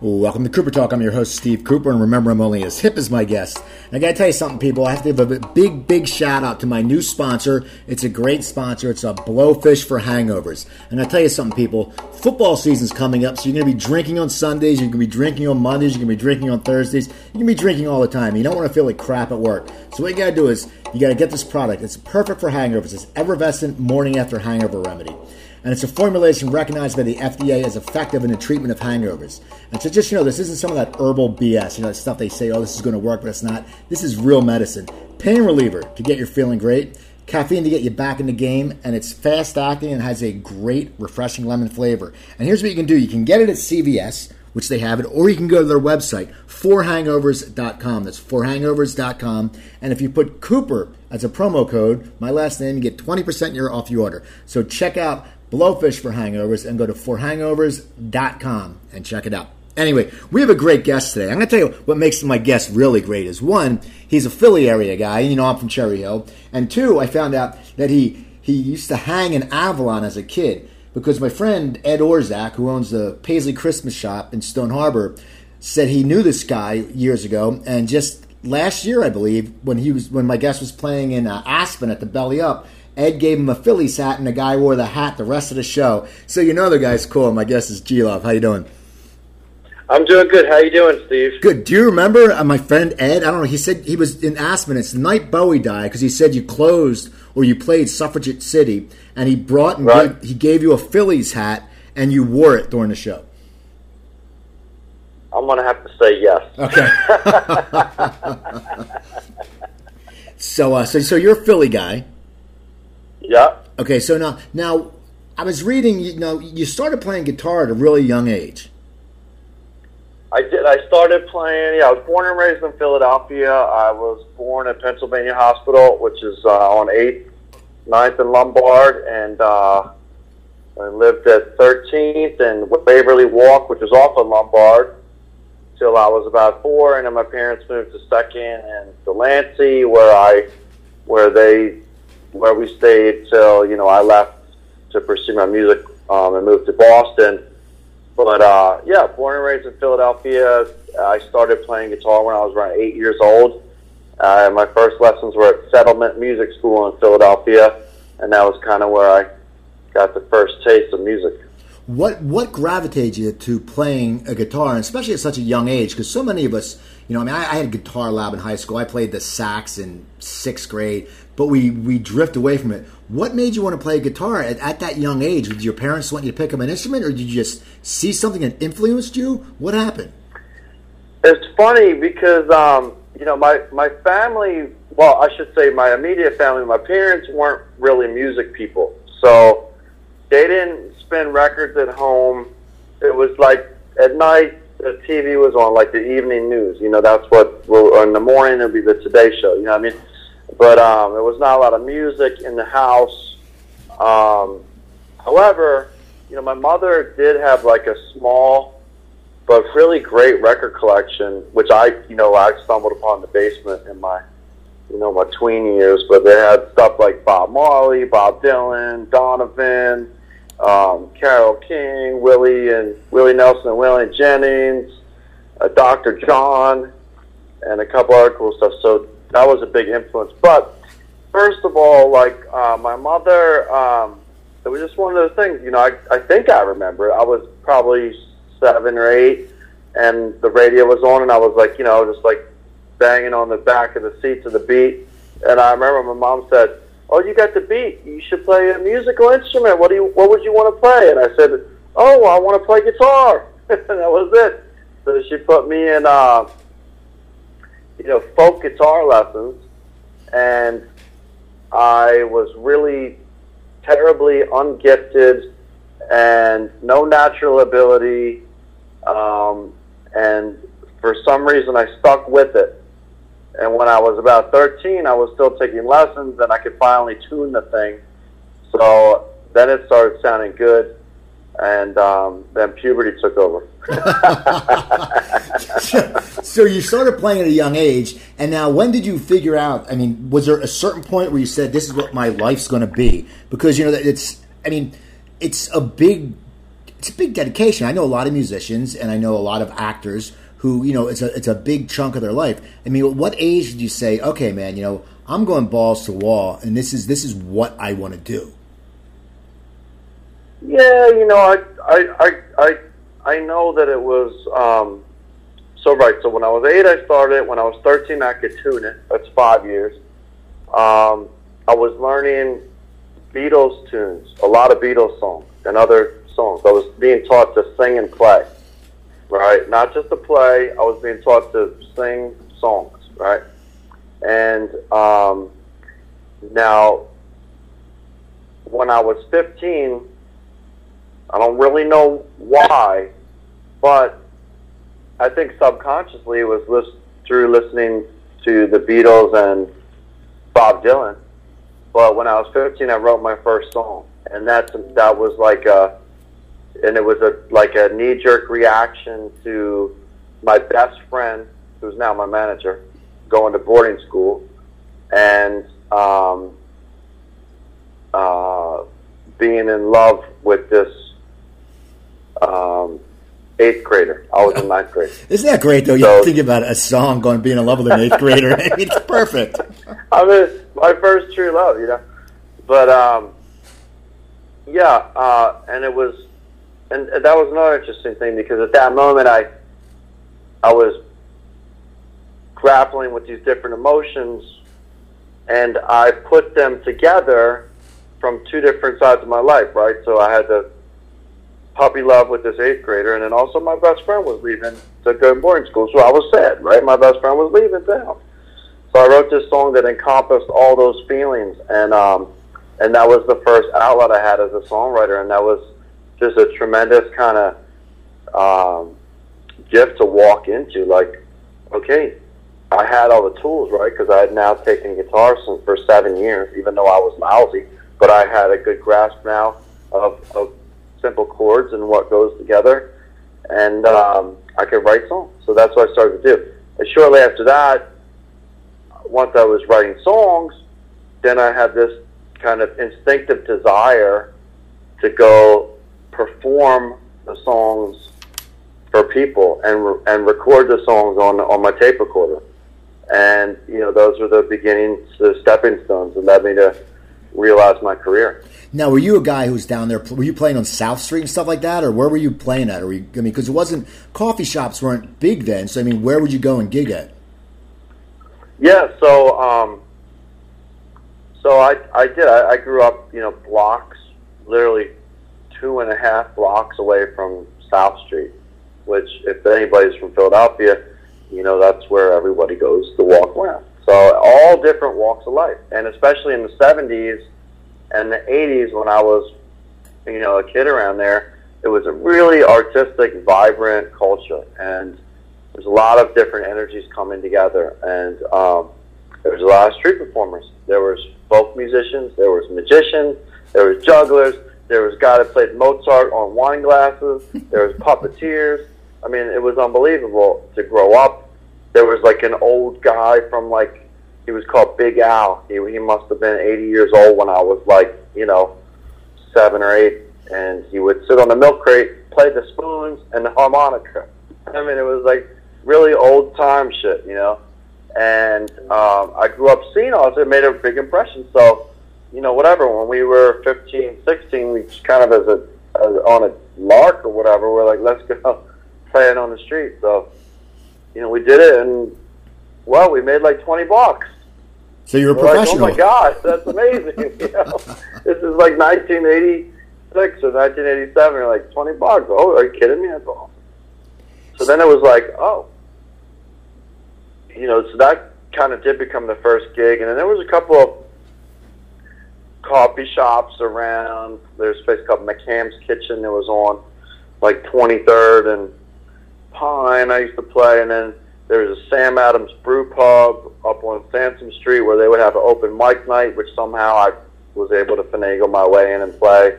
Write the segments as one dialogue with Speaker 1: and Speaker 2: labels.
Speaker 1: Welcome to Cooper Talk. I'm your host, Steve Cooper, and remember, I'm only as hip as my guest. And I gotta tell you something, people. I have to give a big, big shout out to my new sponsor. It's a great sponsor. It's a Blowfish for Hangovers. And I tell you something, people. Football season's coming up, so you're gonna be drinking on Sundays, you're gonna be drinking on Mondays, you're gonna be drinking on Thursdays, you're gonna be drinking all the time. You don't wanna feel like crap at work. So what you gotta do is, you gotta get this product. It's perfect for hangovers. It's Effervescent Morning After Hangover Remedy and it's a formulation recognized by the FDA as effective in the treatment of hangovers. And so just you know, this isn't some of that herbal BS, you know, stuff they say, oh, this is going to work, but it's not. This is real medicine. Pain reliever to get you feeling great, caffeine to get you back in the game, and it's fast acting and has a great, refreshing lemon flavor. And here's what you can do you can get it at CVS which they have it, or you can go to their website, forhangovers.com. That's forhangovers.com. And if you put Cooper as a promo code, my last name, you get 20% off your order. So check out Blowfish for Hangovers and go to forhangovers.com and check it out. Anyway, we have a great guest today. I'm going to tell you what makes my guest really great is one, he's a Philly area guy. You know, I'm from Cherry Hill. And two, I found out that he, he used to hang in Avalon as a kid because my friend Ed Orzak, who owns the Paisley Christmas Shop in Stone Harbor, said he knew this guy years ago, and just last year, I believe, when he was when my guest was playing in uh, Aspen at the Belly Up, Ed gave him a Phillies hat, and the guy wore the hat the rest of the show. So you know the guy's cool. My guest is G Love. How you doing?
Speaker 2: I'm doing good. How you doing, Steve?
Speaker 1: Good. Do you remember uh, my friend Ed? I don't know. He said he was in Aspen. It's the night Bowie died because he said you closed or you played Suffragette City, and he brought and
Speaker 2: right.
Speaker 1: gave, he gave you a Phillies hat, and you wore it during the show.
Speaker 2: I'm gonna have to say yes.
Speaker 1: Okay. so, uh, so, so you're a Philly guy.
Speaker 2: Yeah.
Speaker 1: Okay. So now, now I was reading. You know, you started playing guitar at a really young age.
Speaker 2: I did. I started playing. Yeah, I was born and raised in Philadelphia. I was born at Pennsylvania Hospital, which is uh, on 8th, 9th, and Lombard, and uh, I lived at 13th and Waverly Walk, which is off of Lombard, till I was about four, and then my parents moved to Second and Delancey, where I, where they, where we stayed till you know I left to pursue my music um, and moved to Boston. But uh, yeah, born and raised in Philadelphia. I started playing guitar when I was around eight years old. Uh, my first lessons were at Settlement Music School in Philadelphia, and that was kind of where I got the first taste of music.
Speaker 1: What what gravitated you to playing a guitar, and especially at such a young age? Because so many of us, you know, I mean, I, I had a guitar lab in high school. I played the sax in sixth grade, but we we drift away from it. What made you want to play guitar at, at that young age? Did your parents want you to pick up an instrument, or did you just see something that influenced you? What happened?
Speaker 2: It's funny because um, you know my my family. Well, I should say my immediate family. My parents weren't really music people, so they didn't spin records at home. It was like at night the TV was on, like the evening news. You know, that's what. Well, in the morning it'd be the Today Show. You know what I mean? But um, there was not a lot of music in the house. Um, however, you know, my mother did have like a small but really great record collection, which I, you know, I stumbled upon in the basement in my, you know, my tween years. But they had stuff like Bob Marley, Bob Dylan, Donovan, um, Carole King, Willie and Willie Nelson and Waylon Jennings, uh, Dr. John, and a couple other cool stuff. So that was a big influence. But first of all, like uh, my mother, um, it was just one of those things. You know, I, I think I remember. I was probably seven or eight, and the radio was on, and I was like, you know, just like banging on the back of the seat to the beat. And I remember my mom said, "Oh, you got the beat. You should play a musical instrument. What do you? What would you want to play?" And I said, "Oh, I want to play guitar." and that was it. So she put me in, uh, you know, folk guitar lessons, and I was really terribly ungifted and no natural ability. Um, and for some reason, I stuck with it. And when I was about 13, I was still taking lessons, and I could finally tune the thing. So then it started sounding good, and um, then puberty took over.
Speaker 1: so you started playing at a young age, and now when did you figure out? I mean, was there a certain point where you said, "This is what my life's going to be"? Because you know that it's. I mean, it's a big it's a big dedication. I know a lot of musicians and I know a lot of actors who you know it's a it's a big chunk of their life. I mean, what age did you say, okay, man, you know, I'm going balls to wall, and this is this is what I want to do?
Speaker 2: Yeah, you know, I I I I, I know that it was. Um, so right. So when I was eight, I started. When I was thirteen, I could tune it. That's five years. Um, I was learning Beatles tunes, a lot of Beatles songs and other songs. I was being taught to sing and play, right? Not just to play. I was being taught to sing songs, right? And um, now, when I was 15, I don't really know why, but I think subconsciously it was list- through listening to the Beatles and Bob Dylan. But when I was 15, I wrote my first song, and that's that was like a, and it was a like a knee jerk reaction to my best friend, who's now my manager, going to boarding school, and um, uh, being in love with this um, eighth grader. I was in ninth grade.
Speaker 1: Isn't that great though? You
Speaker 2: So-
Speaker 1: think about a song going being in love with an eighth grader. I mean, it's perfect.
Speaker 2: I mean, my first true love, you know. But um, yeah, uh, and it was, and that was another interesting thing because at that moment I, I was grappling with these different emotions, and I put them together from two different sides of my life, right? So I had the puppy love with this eighth grader, and then also my best friend was leaving to go to boarding school, so I was sad, right? My best friend was leaving town. So I wrote this song that encompassed all those feelings, and um, and that was the first outlet I had as a songwriter, and that was just a tremendous kind of um, gift to walk into. Like, okay, I had all the tools, right? Because I had now taken guitar since for seven years, even though I was lousy, but I had a good grasp now of, of simple chords and what goes together, and um, I could write songs. So that's what I started to do. And shortly after that, once I was writing songs, then I had this kind of instinctive desire to go perform the songs for people and re- and record the songs on on my tape recorder. And you know, those were the beginnings, the stepping stones that led me to realize my career.
Speaker 1: Now, were you a guy who was down there? Were you playing on South Street and stuff like that, or where were you playing at? Or you, I mean, because it wasn't coffee shops weren't big then. So I mean, where would you go and gig at?
Speaker 2: Yeah, so um, so I I did. I, I grew up, you know, blocks, literally two and a half blocks away from South Street, which, if anybody's from Philadelphia, you know that's where everybody goes to walk around. So all different walks of life, and especially in the '70s and the '80s when I was, you know, a kid around there, it was a really artistic, vibrant culture, and there's a lot of different energies coming together, and um, there was a lot of street performers. There was folk musicians, there was magicians, there was jugglers, there was a guy that played Mozart on wine glasses, there was puppeteers. I mean, it was unbelievable to grow up. There was like an old guy from like he was called Big Al. He he must have been 80 years old when I was like you know seven or eight, and he would sit on the milk crate, play the spoons and the harmonica. I mean, it was like really old time shit, you know. And um, I grew up seeing all this. It made a big impression. So, you know, whatever. When we were 15, 16, we just kind of as a as on a lark or whatever, we're like, let's go play it on the street. So, you know, we did it, and well, we made like 20 bucks.
Speaker 1: So you're a
Speaker 2: We're like, oh
Speaker 1: professional.
Speaker 2: my gosh, that's amazing. you know? This is like 1986 or 1987. You're like 20 bucks. Oh, are you kidding me? That's awesome. So then it was like, oh, you know, so that kind of did become the first gig, and then there was a couple of coffee shops around. There's a place called McCam's Kitchen that was on like 23rd and Pine. I used to play, and then there was a Sam Adams Brew Pub up on Sansom Street where they would have an open mic night, which somehow I was able to finagle my way in and play.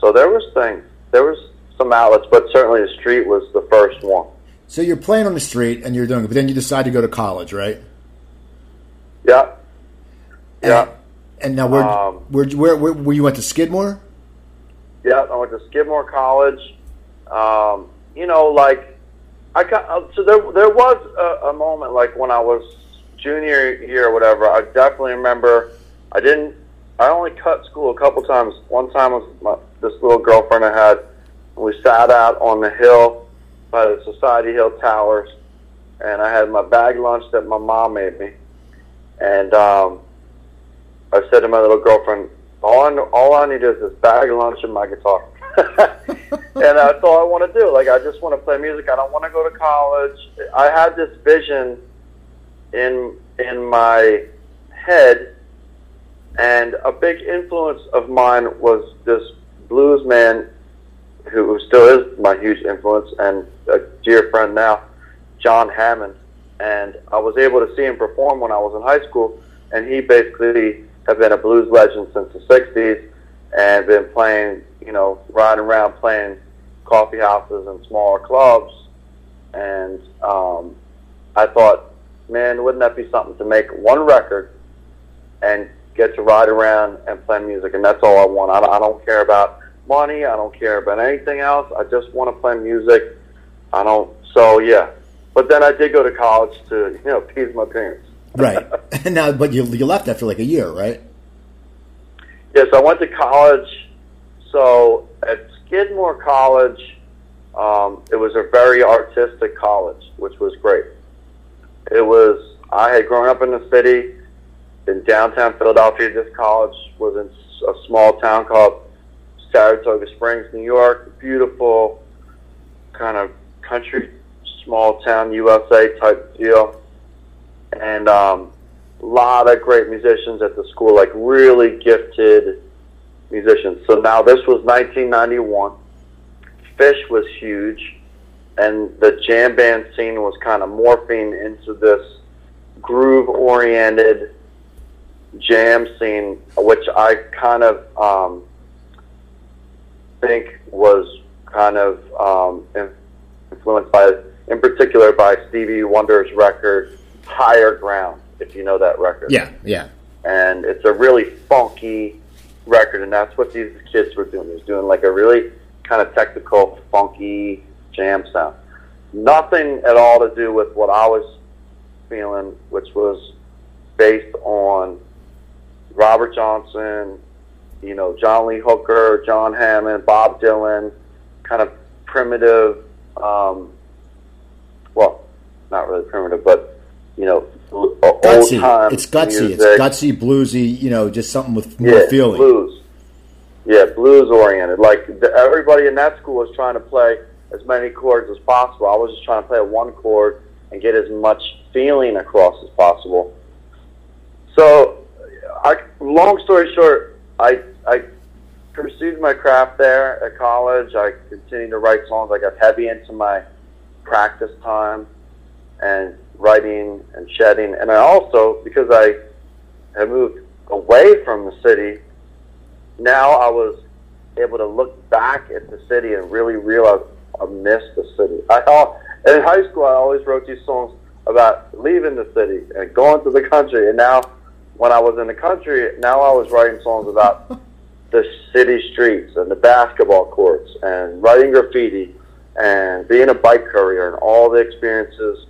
Speaker 2: So there was things. There was some outlets, but certainly the street was the first one.
Speaker 1: So you're playing on the street and you're doing it, but then you decide to go to college, right?
Speaker 2: Yeah. Yeah.
Speaker 1: And now where,
Speaker 2: Um,
Speaker 1: where, where, where, where you went to Skidmore?
Speaker 2: Yeah, I went to Skidmore College, um, you know, like I got uh, so there there was a, a moment like when I was junior year or whatever. I definitely remember I didn't. I only cut school a couple times. One time was my, this little girlfriend I had. We sat out on the hill by the Society Hill Towers, and I had my bag lunch that my mom made me. And um, I said to my little girlfriend, "All I all I need is this bag lunch and my guitar." and that's all I want to do. Like I just want to play music. I don't want to go to college. I had this vision in in my head, and a big influence of mine was this blues man who still is my huge influence and a dear friend now, John Hammond. And I was able to see him perform when I was in high school, and he basically had been a blues legend since the '60s and been playing, you know, riding around playing coffee houses and smaller clubs. And um, I thought, man, wouldn't that be something to make one record and get to ride around and play music? And that's all I want. I, I don't care about money. I don't care about anything else. I just want to play music. I don't. So yeah. But then I did go to college to you know appease my parents.
Speaker 1: right. And now, but you you left after like a year, right?
Speaker 2: Yes, I went to college. So at Skidmore College, um, it was a very artistic college, which was great. It was. I had grown up in the city in downtown Philadelphia. This college was in a small town called Saratoga Springs, New York. Beautiful, kind of country, small town USA type deal, and um, a lot of great musicians at the school, like really gifted musicians. So now this was 1991. Phish was huge, and the jam band scene was kind of morphing into this groove-oriented jam scene, which I kind of um, think was kind of um, influenced by, in particular, by Stevie Wonder's record "Higher Ground." If you know that record,
Speaker 1: Yeah, yeah.
Speaker 2: and it's a really funky record, and that's what these kids were doing. They was doing like a really kind of technical, funky jam sound. Nothing at all to do with what I was feeling, which was based on Robert Johnson, you know, John Lee Hooker, John Hammond, Bob Dylan, kind of primitive. Um, well, not really primitive, but you know,
Speaker 1: Gutsy.
Speaker 2: time.
Speaker 1: It's gutsy.
Speaker 2: music.
Speaker 1: It's gutsy, bluesy. You know, just something with more
Speaker 2: yeah,
Speaker 1: feeling.
Speaker 2: Blues. Yeah, blues oriented. Like the, everybody in that school was trying to play as many chords as possible. I was just trying to play one chord and get as much feeling across as possible. So, I, long story short, I I pursued my craft there at college. I continued to write songs. I got heavy into my practice time and writing and shedding. And I also, because I had moved away from the city, now I was able to look back at the city and really realize I missed the city. I al- in high school I always wrote these songs about leaving the city and going to the country. And now, when I was in the country, now I was writing songs about the city streets and the basketball courts and writing graffiti and being a bike courier and all the experiences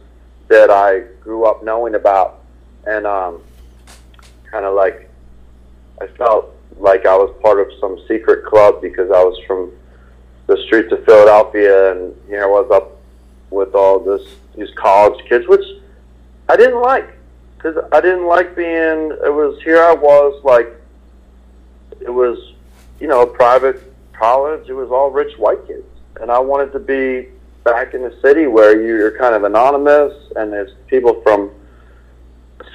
Speaker 2: that I grew up knowing about. And um, kind of like I felt like I was part of some secret club because I was from the streets of Philadelphia, and here I was up with all this these college kids, which I didn't like because I didn't like being. It was here I was like it was you know a private college. It was all rich white kids, and I wanted to be back in the city where you're kind of anonymous, and there's people from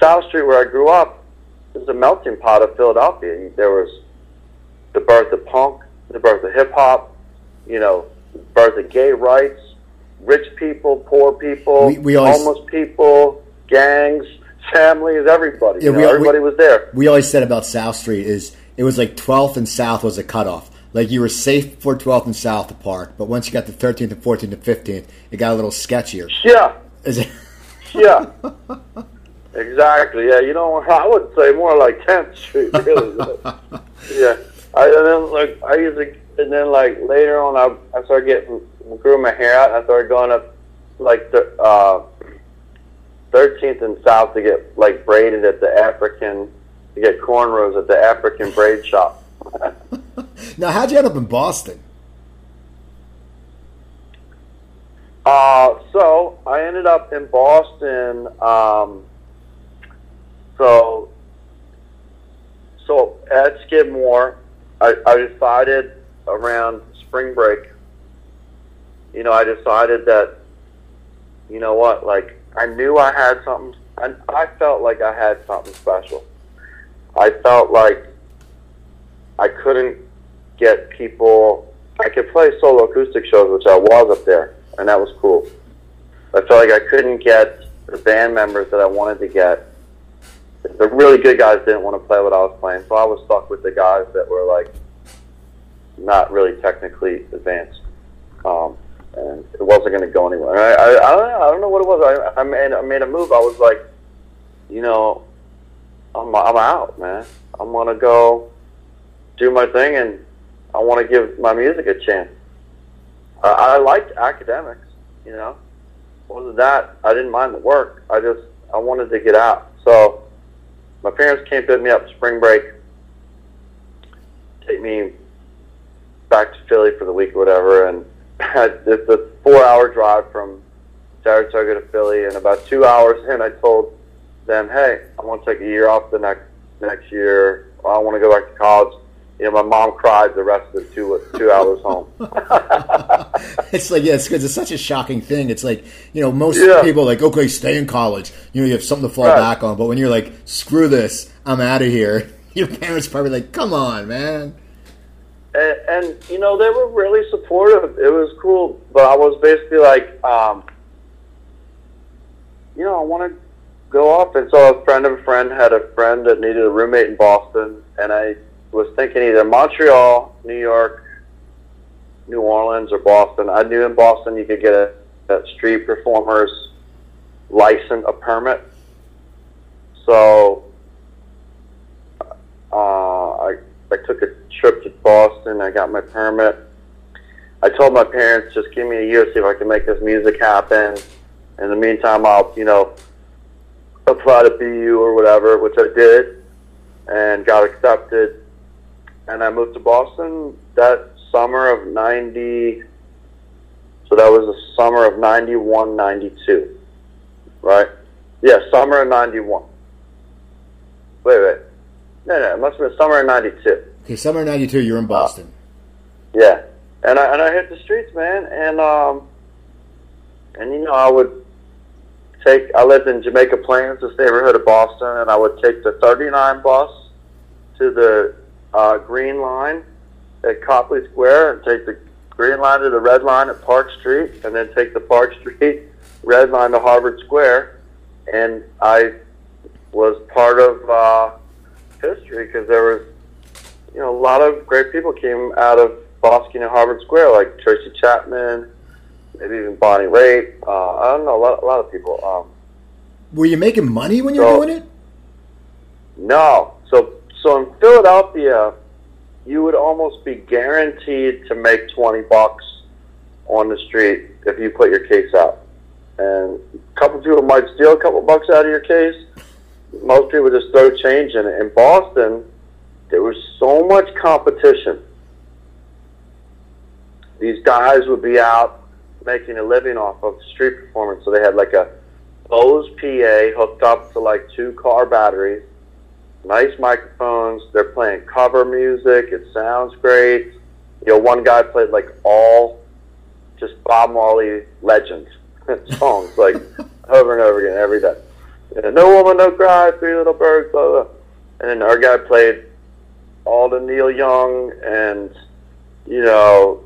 Speaker 2: South Street where I grew up. There's a melting pot of Philadelphia. There was the birth of punk, the birth of hip hop, you know, birth of gay rights, rich people, poor people,
Speaker 1: We- we always-
Speaker 2: homeless people, gangs, families, everybody.
Speaker 1: Yeah,
Speaker 2: you know,
Speaker 1: we-
Speaker 2: everybody was there.
Speaker 1: we always said about South Street is it was like 12th and South was a cutoff. Like you were safe for 12th and South to park, but once you got to 13th and 14th and 15th, it got a little sketchier.
Speaker 2: Yeah,
Speaker 1: Is it?
Speaker 2: yeah. exactly. Yeah, you know, I would say more like 10th Street, really. yeah. I, and then like I used to, and then like later on, I I started getting grew my hair out, and I started going up like the uh, 13th and South to get like braided at the African to get cornrows at the African braid shop.
Speaker 1: Now, how'd you end up in Boston?
Speaker 2: Uh, so I ended up in Boston. Um, so, so at Skidmore, I, I decided around spring break. You know, I decided that, you know what, like I knew I had something. I, I felt like I had something special. I felt like I couldn't get people. I could play solo acoustic shows, which I was up there, and that was cool. I felt like I couldn't get the band members that I wanted to get. The really good guys didn't want to play what I was playing, so I was stuck with the guys that were like not really technically advanced, um, and it wasn't going to go anywhere. I, I, I don't know. I don't know what it was. I, I made I made a move. I was like, you know, I'm I'm out, man. I'm gonna go do my thing, and I want to give my music a chance. I, I liked academics, you know. Wasn't that I didn't mind the work. I just I wanted to get out. So my parents came pick me up spring break, take me back to Philly for the week or whatever, and it's a four-hour drive from Saratoga to Philly. And about two hours in, I told them, "Hey, I want to take a year off the next next year. I want to go back to college." You know, my mom cried the rest of the two two hours home.
Speaker 1: it's like yeah, it's because it's such a shocking thing. It's like you know, most yeah. people are like, okay, stay in college. You know, you have something to fall right. back on. But when you're like, screw this, I'm out of here. Your parents probably like, come on, man.
Speaker 2: And, and you know, they were really supportive. It was cool, but I was basically like, um, you know, I want to go off. And so a friend of a friend had a friend that needed a roommate in Boston, and I was thinking either Montreal, New York, New Orleans, or Boston. I knew in Boston you could get a, a street performer's license, a permit. So uh, I I took a trip to Boston. I got my permit. I told my parents, just give me a year, see if I can make this music happen. In the meantime, I'll you know apply to BU or whatever, which I did, and got accepted and I moved to Boston that summer of 90. So that was the summer of 91, 92. Right? Yeah, summer of 91. Wait, wait. No, no, it must have been summer of 92.
Speaker 1: Okay, summer of 92, you're in Boston.
Speaker 2: Uh, yeah. And I, and I hit the streets, man. And, um, and you know, I would take, I lived in Jamaica Plains, this neighborhood of Boston, and I would take the 39 bus to the uh, green line at Copley Square and take the green line to the red line at Park Street, and then take the Park Street red line to Harvard Square. And I was part of uh, history because there was, you know, a lot of great people came out of Boston and Harvard Square, like Tracy Chapman, maybe even Bonnie Raitt. Uh, I don't know, a lot, a lot of people. Um,
Speaker 1: were you making money when you were doing it?
Speaker 2: No. So so in Philadelphia, you would almost be guaranteed to make 20 bucks on the street if you put your case out. And a couple people might steal a couple bucks out of your case. Most people just throw change in it. In Boston, there was so much competition. These guys would be out making a living off of street performance. So they had like a Bose PA hooked up to like two car batteries nice microphones. They're playing cover music. It sounds great. You know, one guy played like all just Bob Marley legends songs, like over and over again every day. Yeah, no woman, no cry, three little birds, blah, blah. And then our guy played all the Neil Young and you know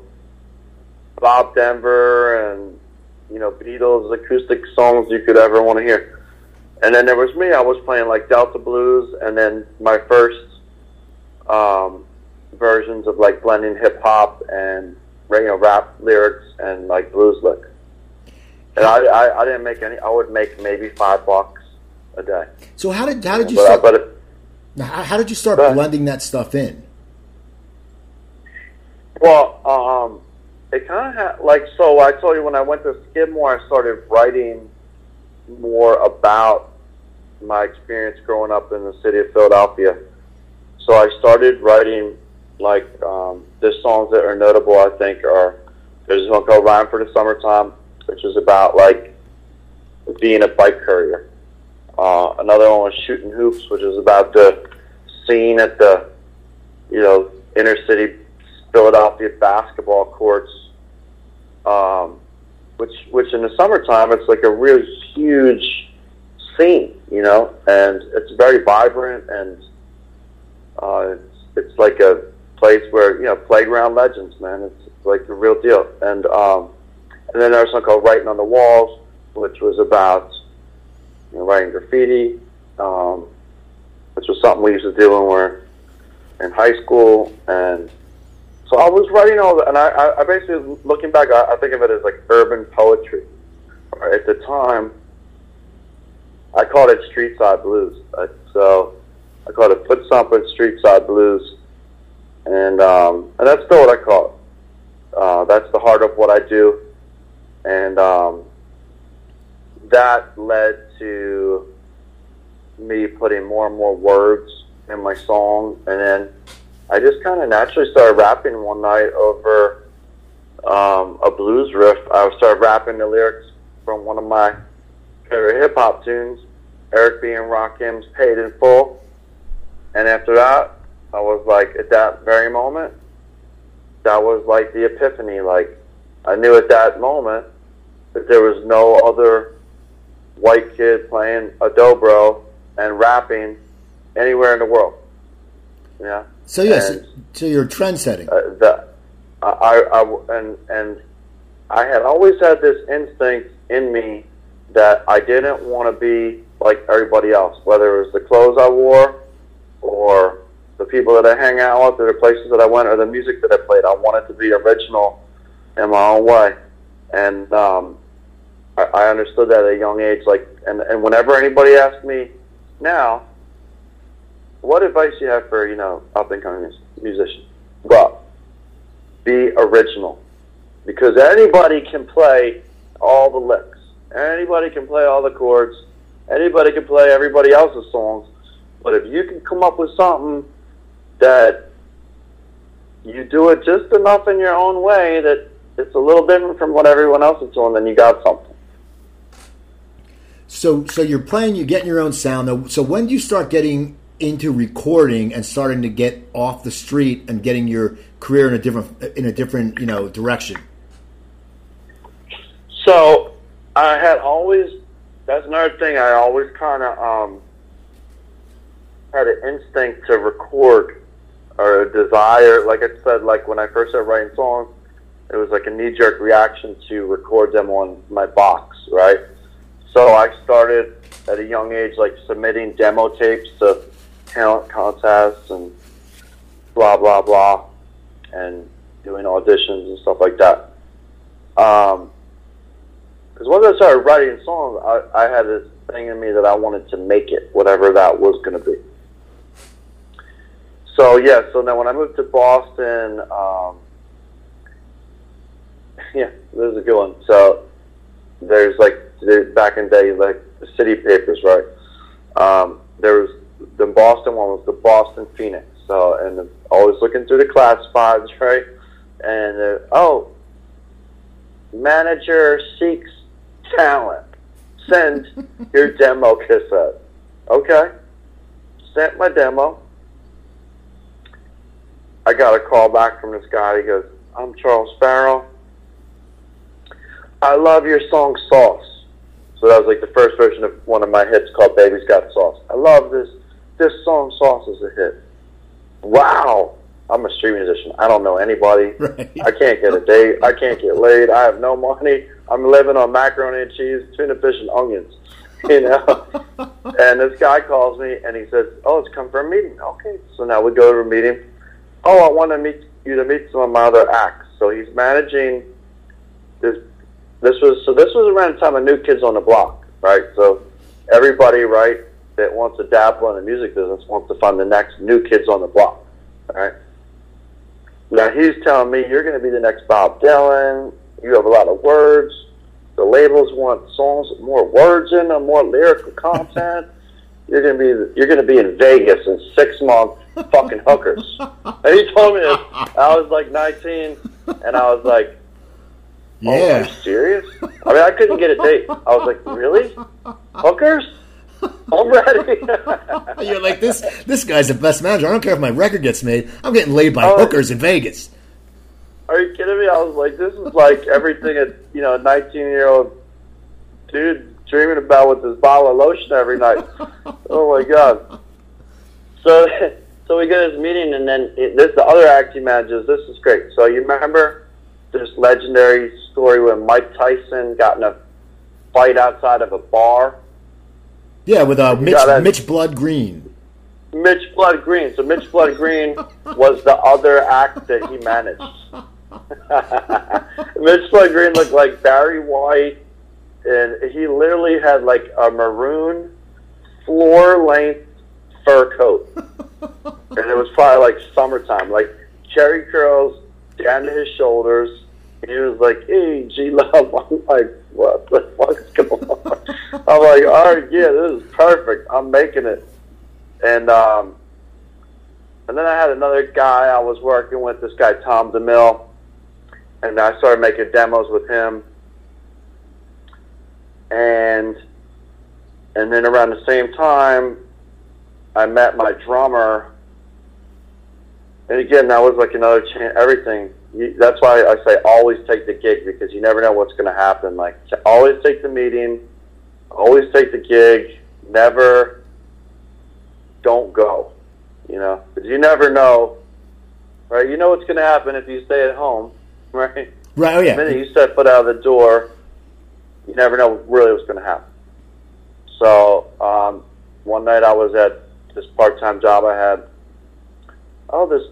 Speaker 2: Bob Denver and you know Beatles acoustic songs you could ever want to hear. And then there was me. I was playing like Delta blues, and then my first um, versions of like blending hip hop and you know rap lyrics and like blues lick. And I, I, I didn't make any. I would make maybe five bucks a day.
Speaker 1: So how did how did you but, start? But it, how did you start blending that stuff in?
Speaker 2: Well, um, it kind of had like so. I told you when I went to Skidmore, I started writing more about my experience growing up in the city of Philadelphia. So I started writing like um, the songs that are notable. I think are there's one called "Rhyme for the Summertime," which is about like being a bike courier. Uh, another one was "Shooting Hoops," which is about the scene at the you know inner city Philadelphia basketball courts. Um, which which in the summertime it's like a really huge scene, and it's very vibrant and uh, it's, it's like a place where you know playground legends, man. It's like the real deal. And um, and then there's something called Writing on the Walls, which was about you know, writing graffiti, um, which was something we used to do when we were in high school. And so I was writing all that, and I, I basically, looking back, I, I think of it as like urban poetry. At the time, I called it street side blues. So I called it foot stomping street side blues, and um, and that's still what I call it. Uh, that's the heart of what I do, and um, that led to me putting more and more words in my song, and then I just kind of naturally started rapping one night over um, a blues riff. I started rapping the lyrics from one of my favorite hip hop tunes, Eric B. and Rakim's "Paid in Full," and after that, I was like, at that very moment, that was like the epiphany. Like I knew at that moment that there was no other white kid playing a dobro and rapping anywhere in the world. Yeah.
Speaker 1: So yes, and, so you're trend setting.
Speaker 2: Uh, the, I, I, and and I had always had this instinct in me that I didn't want to be like everybody else, whether it was the clothes I wore or the people that I hang out with, or the places that I went, or the music that I played. I wanted to be original in my own way, and um, I, I understood that at a young age. Like, and and whenever anybody asks me now, what advice do you have for you know up and coming musicians? Well, be original, because anybody can play all the licks. Anybody can play all the chords. Anybody can play everybody else's songs. But if you can come up with something that you do it just enough in your own way that it's a little different from what everyone else is doing, then you got something.
Speaker 1: So, so you're playing, you're getting your own sound. So, when do you start getting into recording and starting to get off the street and getting your career in a different, in a different, you know, direction?
Speaker 2: So, I had always. That's another thing. I always kind of um, had an instinct to record or a desire. Like I said, like when I first started writing songs, it was like a knee jerk reaction to record them on my box, right? So I started at a young age, like submitting demo tapes to talent contests and blah blah blah, and doing auditions and stuff like that. Um, because once I started writing songs, I, I had this thing in me that I wanted to make it, whatever that was going to be. So yeah, so now when I moved to Boston, um, yeah, this is a good one. So there's like back in the day, like the city papers, right? Um, there was the Boston one was the Boston Phoenix. So and always looking through the classifieds, right? And uh, oh, manager seeks talent. Send your demo cassette. Okay, sent my demo I got a call back from this guy. He goes, I'm Charles Farrell. I love your song Sauce. So that was like the first version of one of my hits called Baby's Got Sauce. I love this. This song Sauce is a hit. Wow. I'm a street musician. I don't know anybody. Right. I can't get a date. I can't get laid. I have no money. I'm living on macaroni and cheese, tuna fish, and onions. You know? and this guy calls me and he says, Oh, it's come for a meeting. Okay. So now we go to a meeting oh, I want to meet you to meet some of my other acts. So he's managing this. This was so. This was around the time of New Kids on the Block, right? So everybody, right, that wants to dabble in the music business wants to find the next New Kids on the Block, right? Now he's telling me you're going to be the next Bob Dylan. You have a lot of words. The labels want songs with more words in them, more lyrical content. You're going to be you're going to be in Vegas in six months, fucking hookers. And he told me this. I was like 19, and I was like, "Oh,
Speaker 1: Yeah.
Speaker 2: are you serious?" I mean, I couldn't get a date. I was like, "Really? Hookers? I'm ready."
Speaker 1: You're like this. This guy's the best manager. I don't care if my record gets made. I'm getting laid by
Speaker 2: Oh.
Speaker 1: hookers in Vegas.
Speaker 2: Are you kidding me? I was like, this is like everything a you know, a nineteen year old dude dreaming about with his bottle of lotion every night. oh my god. So so we go to this meeting and then it, this the other acting managers, this is great. So you remember this legendary story when Mike Tyson got in a fight outside of a bar?
Speaker 1: Yeah, with uh, Mitch. Mitch Blood Green.
Speaker 2: Mitch Blood Green. So Mitch Blood Green was the other act that he managed. Mitch Blood Green looked like Barry White, and he literally had like a maroon floor length fur coat, and it was probably like summertime, like cherry curls down to his shoulders. And he was like, "Hey, G Love," I'm like, "What the fuck is going on?" I'm like, "All right, yeah, this is perfect. I'm making it." And um, and then I had another guy I was working with, this guy Tom DeMille, and I started making demos with him. And and then around the same time, I met my drummer. And again, that was like another chance. Everything. You, that's why I say always take the gig because you never know what's going to happen. Like always take the meeting, always take the gig. Never don't go. You know, because you never know, right? You know what's going to happen if you stay at home, right?
Speaker 1: Right. Oh yeah.
Speaker 2: The minute you step foot out of the door, you never know really what's going to happen. So um, one night I was at this part-time job I had. Oh, this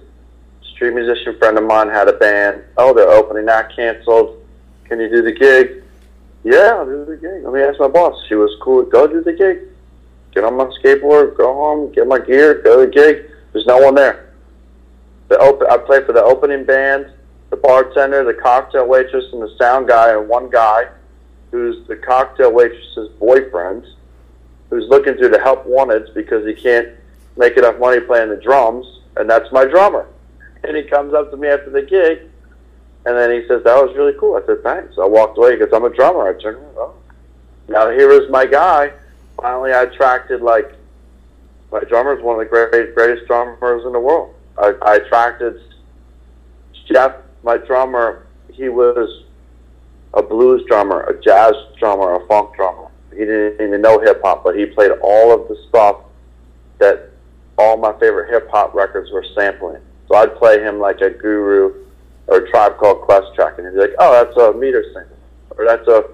Speaker 2: street musician friend of mine had a band. Oh, they're opening that canceled. Can you do the gig? Yeah, I'll do the gig. Let me ask my boss. She was cool. Go do the gig. Get on my skateboard. Go home. Get my gear. Go to the gig. There's no one there. The open. I play for the opening band, the bartender, the cocktail waitress, and the sound guy, and one guy who's the cocktail waitress's boyfriend, who's looking through the help wanteds because he can't make enough money playing the drums, and that's my drummer. And he comes up to me after the gig, and then he says, "That was really cool." I said, "Thanks." I walked away because I'm a drummer. I turned around. Oh. Now here is my guy. Finally, I attracted like my drummer is one of the great, greatest drummers in the world. I, I attracted Jeff, my drummer. He was a blues drummer, a jazz drummer, a funk drummer. He didn't even know hip hop, but he played all of the stuff that all my favorite hip hop records were sampling. So I'd play him like a guru or a tribe called Quest track, and be like, "Oh, that's a meter sample," or "That's a,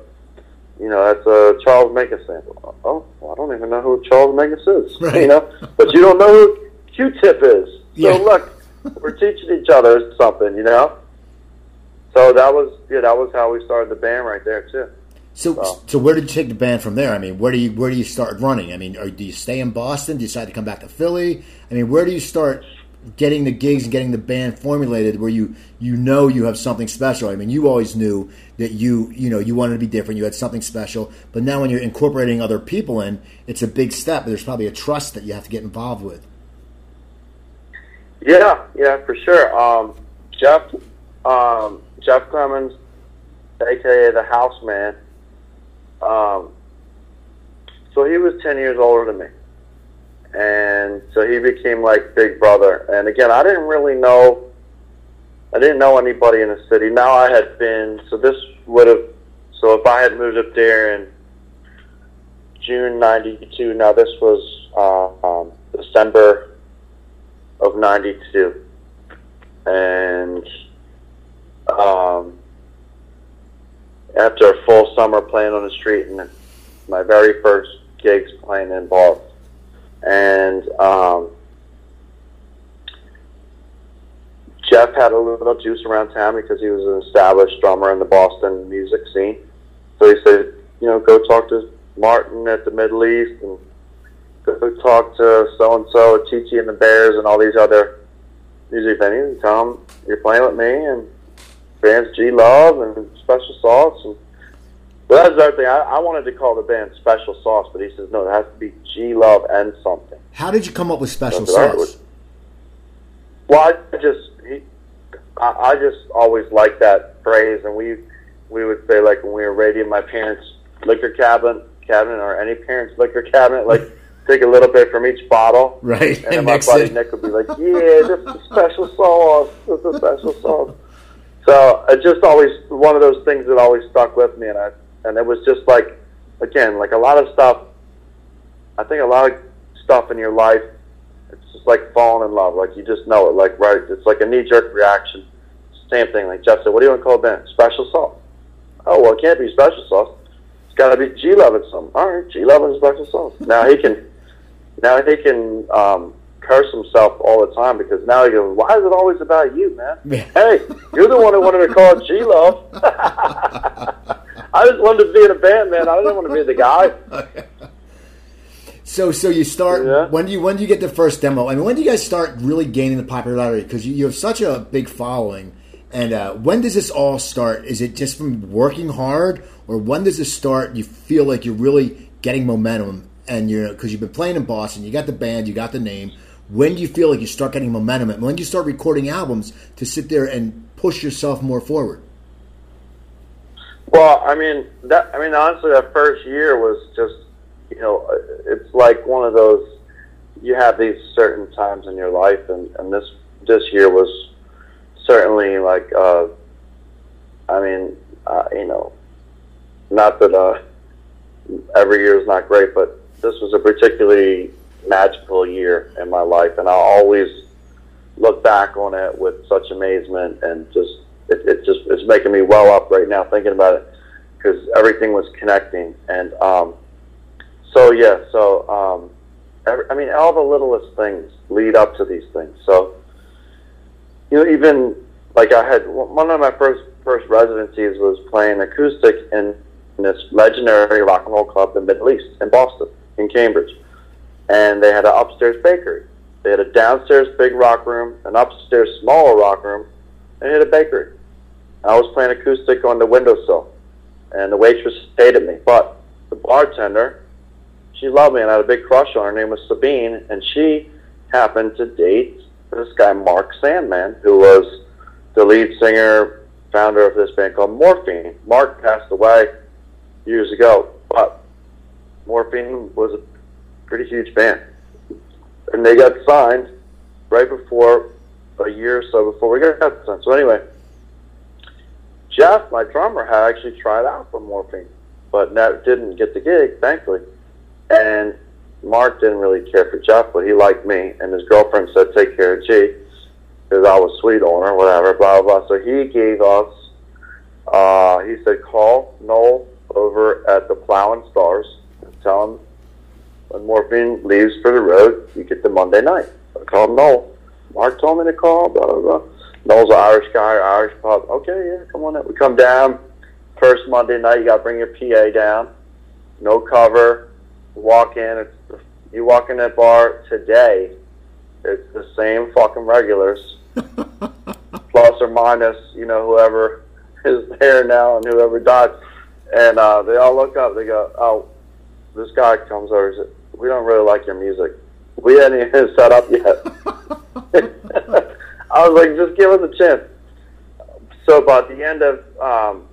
Speaker 2: you know, that's a Charles Mingus sample." Oh, well, I don't even know who Charles Mingus is,
Speaker 1: Right.
Speaker 2: you know, but you don't know who Q-Tip is. So
Speaker 1: Yeah.
Speaker 2: look, we're teaching each other something, you know. So that was yeah, that was how we started the band right there too.
Speaker 1: So,
Speaker 2: Well.
Speaker 1: so where did you take the band from there? I mean, where do you where do you start running? I mean, or do you stay in Boston? Do you decide to come back to Philly? I mean, where do you start getting the gigs and getting the band formulated where you you know you have something special? I mean, you always knew that you you know you wanted to be different. You had something special, but now when you're incorporating other people in, it's a big step. There's probably a trust that you have to get involved with.
Speaker 2: Yeah, yeah, for sure. Um, Jeff, um, Jeff Clemens, aka the House Man. Um, so he was ten years older than me, and so he became like big brother. And again, I didn't really know. I didn't know anybody in the city. Now I had been. So this would have. So if I had moved up there in June '92, now this was uh, um, December of 92 and um, after a full summer playing on the street and my very first gigs playing in bars and um, Jeff had a little juice around town because he was an established drummer in the Boston music scene so he said you know go talk to Martin at the Middle East and go talk to so and so, Chichi and the Bears, and all these other music venues and tell them you're playing with me and bands G Love and Special Sauce. And well, that's the other thing. I, I wanted to call the band Special Sauce, but he says no, it has to be G Love and something.
Speaker 1: How did you come up with Special
Speaker 2: That's what I
Speaker 1: Sauce?
Speaker 2: Well, I just he, I, I just always liked that phrase, and we we would say like when we were raiding my parents' liquor cabinet, cabinet or any parent's liquor cabinet, like take a little bit from each bottle,
Speaker 1: Right,
Speaker 2: and
Speaker 1: and
Speaker 2: my buddy
Speaker 1: it.
Speaker 2: Nick would be like, "Yeah, this is special sauce. This is special sauce." So it just always one of those things that always stuck with me, and I and it was just like again like a lot of stuff. I think a lot of stuff in your life, it's just like falling in love. Like you just know it. Like right, it's like a knee jerk reaction. Same thing. Like Jeff said, "What do you want to call then? Special sauce." Oh well, it can't be special sauce. It's got to be G Love and something. All right, G Love and special sauce. Now he can, now he can um, curse himself all the time because now he goes, "Why is it always about you, man? hey, you're the one who wanted to call it G Love." I just wanted to be in a band, man. I didn't want to be the guy.
Speaker 1: So, so you start.
Speaker 2: Yeah.
Speaker 1: When do you when do you get the first demo? I mean, when do you guys start really gaining the popularity? Because you, you have such a big following. And uh, when does this all start? Is it just from working hard, or when does it start? You feel like you're really getting momentum, and you're because you've been playing in Boston, you got the band, you got the name. When do you feel like you start getting momentum, and when do you start recording albums to sit there and push yourself more forward?
Speaker 2: Well, I mean, that I mean, honestly, that first year was just, you know, it's like one of those. You have these certain times in your life, and and this this year was certainly like, uh, I mean, uh, you know, not that uh, every year is not great, but this was a particularly magical year in my life, and I'll always look back on it with such amazement and just it, it just it's making me well up right now thinking about it because everything was connecting. And um, so yeah so um, every, I mean all the littlest things lead up to these things. So you know even like I had one of my first first residencies was playing acoustic in, in this legendary rock and roll club in the Middle East in Boston in Cambridge. And they had an upstairs bakery. They had a downstairs big rock room, an upstairs smaller rock room, and they had a bakery. I was playing acoustic on the windowsill, and the waitress hated me. But the bartender, she loved me, and I had a big crush on her. Her name was Sabine, and she happened to date this guy, Mark Sandman, who was the lead singer, founder of this band called Morphine. Mark passed away years ago, but Morphine was a pretty huge band and they got signed right before a year or so before we got signed. So anyway, Jeff, my drummer, had actually tried out for Morphine, but never, didn't get the gig, thankfully. And Mark didn't really care for Jeff, but he liked me, and his girlfriend said, "Take care of G," because I was sweet on her, whatever, blah blah. blah. So he gave us. Uh, he said, "Call Noel over at the Plough and Stars and tell him when Morphine leaves for the road, you get the Monday night. I called Noel. Mark told me to call, blah, blah, blah. Noel's an Irish guy, Irish pub. Okay, yeah, come on in. We come down. First Monday night, you got to bring your PA down. No cover. Walk in. You walk in that bar today, it's the same fucking regulars, plus or minus, you know, whoever is there now and whoever died. And uh, they all look up. They go, oh, this guy comes over says, "We don't really like your music. We hadn't even set up yet." I was like, "Just give us a chance." So, by the end of um,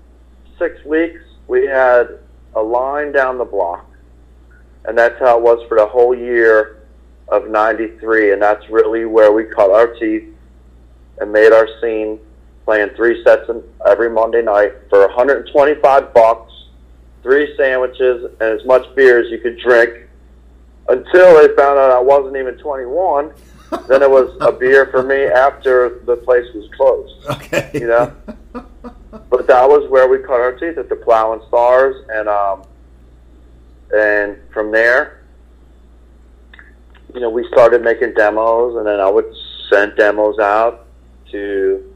Speaker 2: six weeks, we had a line down the block, and that's how it was for the whole year of '93. And that's really where we cut our teeth and made our scene, playing three sets every Monday night for 125 bucks three sandwiches, and as much beer as you could drink until they found out I wasn't even 21. Then it was a beer for me after the place was closed,
Speaker 1: Okay,
Speaker 2: you know? but that was where we cut our teeth at the Plough and Stars, and, um, and from there, you know, we started making demos, and then I would send demos out to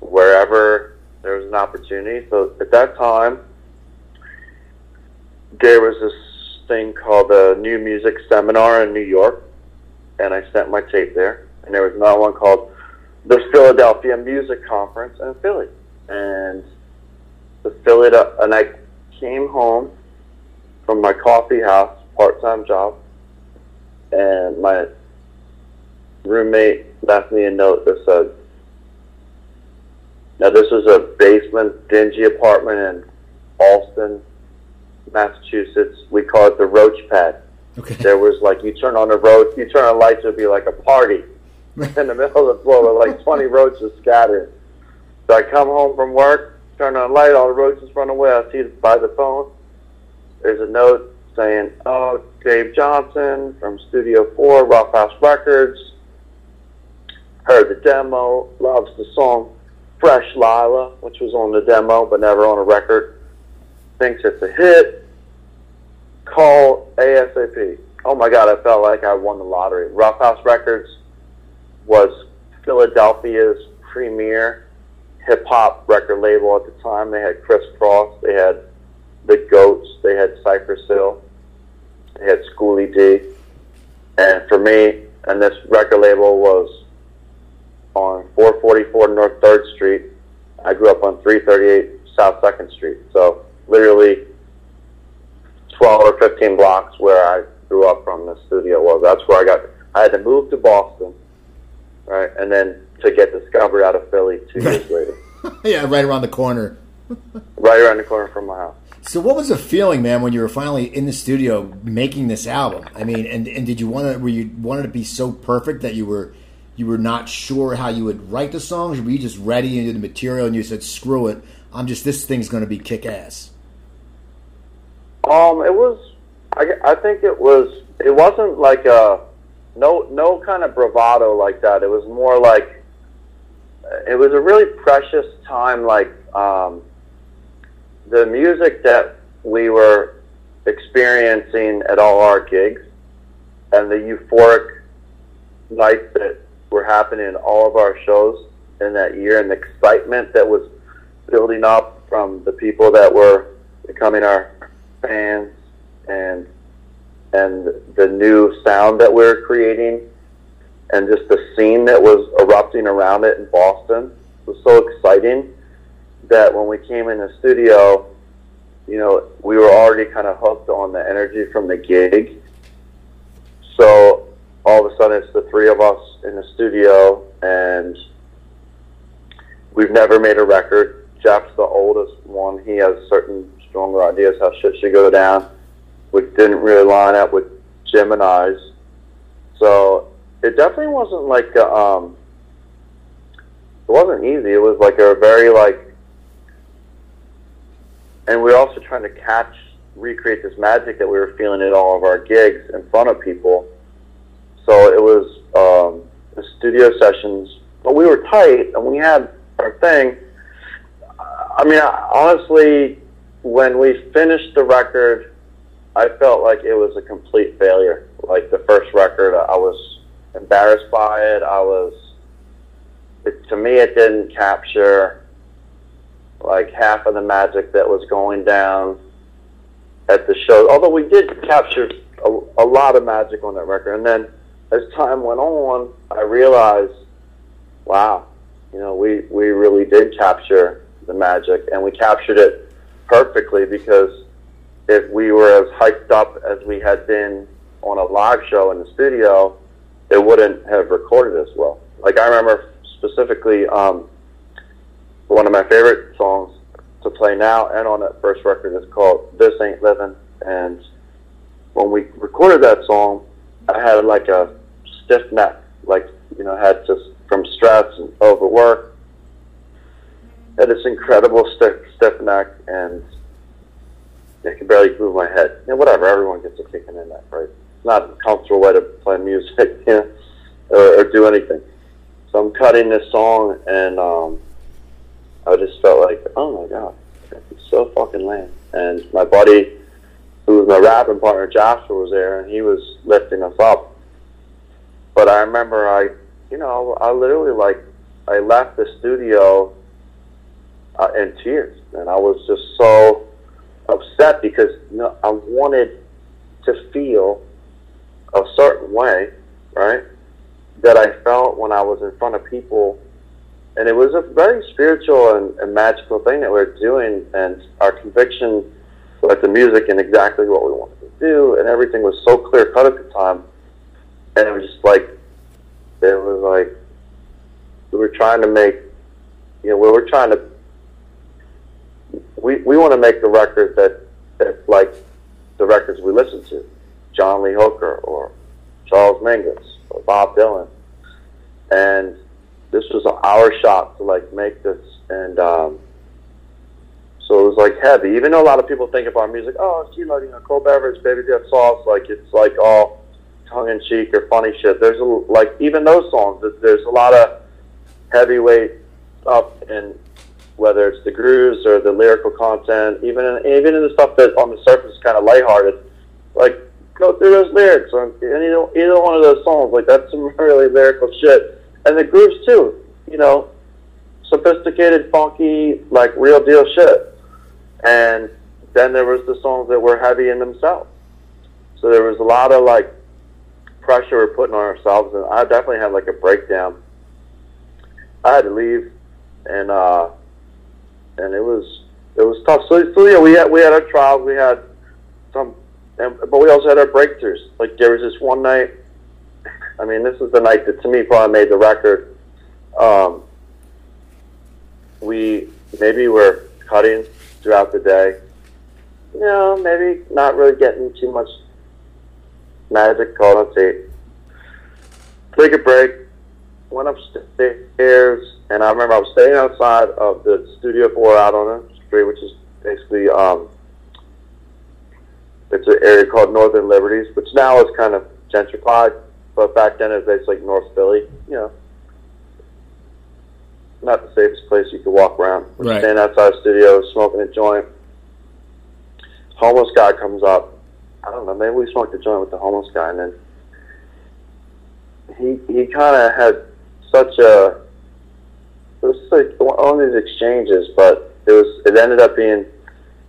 Speaker 2: wherever there was an opportunity. So at that time, there was this thing called the New Music Seminar in New York, and I sent my tape there. and there was another one called the Philadelphia Music Conference in Philly, and the Philadelphia, and I came home from my coffee house part-time job, and my roommate left me a note that said, "Now this was a basement, dingy apartment in Boston, Massachusetts. We call it the Roach Pad.
Speaker 1: Okay.
Speaker 2: There was like you turn on the road, you turn on lights, it'd be like a party in the middle of the floor with like 20 roaches scattered. So I come home from work, turn on the light, all the roaches run away. I see it by the phone. There's a note saying, "Oh, Dave Johnson from Studio Four, Ruffhouse Records. Heard the demo, loves the song Fresh Lila, which was on the demo but never on a record. Thinks it's a hit. Call ASAP. Oh my God, I felt like I won the lottery. Ruffhouse Records was Philadelphia's premier hip hop record label at the time. They had Kris Kross, they had the Goats, they had Cypress Hill, they had Schoolly D. And for me, and this record label was on 444 North 3rd Street. I grew up on 338 South 2nd Street. So literally 12 or 15 blocks where I grew up from the studio was. That's where I got, I had to move to Boston, right? And then to get discovered out of Philly two years later.
Speaker 1: yeah, right around the corner.
Speaker 2: right around the corner from my house.
Speaker 1: So, what was the feeling, man, when you were finally in the studio making this album? I mean, and, and did you want to? Were you wanted to be so perfect that you were you were not sure how you would write the songs? Were you just ready into the material and you said, "Screw it, I'm just this thing's going to be kick ass"?
Speaker 2: Um, it was. I, I think it was. It wasn't like a no no kind of bravado like that. It was more like it was a really precious time. Like um, the music that we were experiencing at all our gigs and the euphoric nights that were happening in all of our shows in that year and the excitement that was building up from the people that were becoming our fans and and the new sound that we are creating and just the scene that was erupting around it in Boston was so exciting that when we came in the studio, you know, we were already kind of hooked on the energy from the gig. So all of a sudden, it's the three of us in the studio, and we've never made a record. Jeff's the oldest one. He has certain stronger ideas how shit should go down, which didn't really line up with Gemini's. So it definitely wasn't like a, um, it wasn't easy. It was like a very like, and we are also trying to catch, recreate this magic that we were feeling at all of our gigs in front of people. So it was um, the studio sessions, but we were tight and we had our thing. I mean, honestly, when we finished the record, I felt like it was a complete failure. Like the first record, I was embarrassed by it. I was, it, to me, it didn't capture like half of the magic that was going down at the show. Although we did capture a, a lot of magic on that record, and then as time went on, I realized, wow, you know, we we really did capture the magic, and we captured it perfectly because if we were as hyped up as we had been on a live show in the studio, it wouldn't have recorded as well. Like I remember specifically um, one of my favorite songs to play now and on that first record is called "This Ain't Living." And when we recorded that song, I had like a stiff neck, like you know, had just from stress and overwork. Had this incredible stiff stiff neck, and I could barely move my head. You know, whatever. Everyone gets a kick in the neck, right? It's not a comfortable way to play music, you know, or, or do anything. So I'm cutting this song, and um, I just felt like, oh my god, it's so fucking lame. And my buddy, who was my rapping partner, Joshua, was there, and he was lifting us up. But I remember I, you know, I literally like, I left the studio uh, in tears, and I was just so upset because you know, I wanted to feel a certain way, right? that I felt when I was in front of people. And it was a very spiritual and, and magical thing that we were doing, and our conviction with the music and exactly what we wanted to do, and everything was so clear cut at the time. And it was just like, it was like, we were trying to make, you know, we were trying to, we, we want to make the record that, that like the records we listen to, John Lee Hooker or Charles Mingus or Bob Dylan. And this was our shot to like make this and um, so it was like heavy. Even though a lot of people think of our music, oh, it's you know, you know, cold beverage, baby's got sauce, like it's like all tongue in cheek or funny shit. There's a, like even those songs. There's a lot of heavyweight stuff in whether it's the grooves or the lyrical content, even in, even in the stuff that on the surface is kind of lighthearted. Like go through those lyrics on either either one of those songs. Like that's some really lyrical shit, and the grooves too. You know, sophisticated, funky, like real deal shit. And then there was the songs that were heavy in themselves. So there was a lot of like pressure we're putting on ourselves, and I definitely had like a breakdown. I had to leave, and uh, and it was it was tough. So, so yeah, we had we had our trials, we had some, and, but we also had our breakthroughs. Like there was this one night. I mean, this is the night that to me probably made the record. Um, we maybe were cutting throughout the day. You know, maybe not really getting too much magic called. Take a break, went upstairs, and I remember I was staying outside of the Studio 4 out on the street, which is basically, um, it's an area called Northern Liberties, which now is kind of gentrified, but back then it was basically like North Philly, you know not the safest place you could walk around. We're
Speaker 1: Right.
Speaker 2: standing outside the studio, smoking a joint. Homeless guy comes up. I don't know. Maybe we smoked a joint with the homeless guy, and then he he kind of had such a. It was like one of these exchanges, but it was it ended up being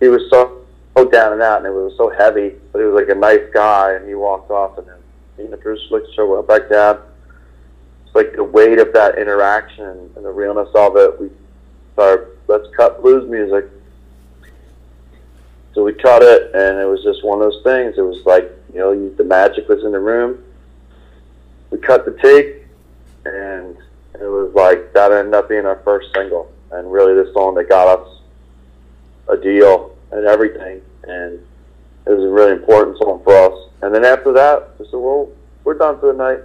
Speaker 2: he was so, so down and out, and it was so heavy. But he was like a nice guy, and he walked off, and then and the Bruce looked other went back down It's like the weight of that interaction and the realness of it, we thought, let's cut blues music. So we cut it, and it was just one of those things. It was like, you know, you, the magic was in the room. We cut the take, and it was like that ended up being our first single, and really the song that got us a deal and everything. And it was a really important song for us. And then after that, we said, well, we're done for the night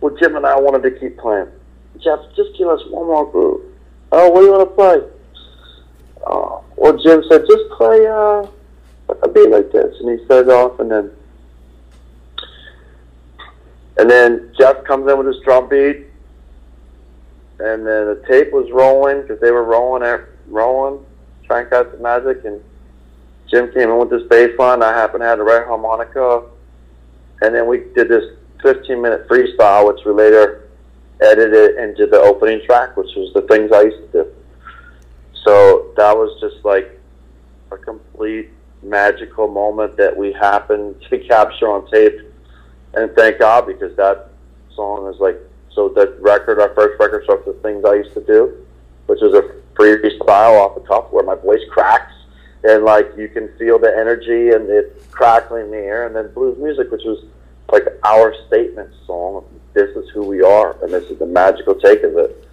Speaker 2: well, Jim and I wanted to keep playing. Jeff, just give us one more groove. Oh, what do you want to play? Uh, well, Jim said, just play uh, a beat like this. And he started off, and then and then Jeff comes in with his drum beat, and then the tape was rolling because they were rolling, at, rolling, trying to the magic, and Jim came in with this bass line. I happened to have the right harmonica, and then we did this 15 minute freestyle, which we later edited into the opening track, which was the things I used to do. So that was just like a complete magical moment that we happened to capture on tape. And thank God because that song is like, so that record, our first record, starts the things I used to do, which is a freestyle off the cuff where my voice cracks and like you can feel the energy and it's crackling in the air. And then blues music, which was like our statement song. This is who we are, and this is the magical take of it.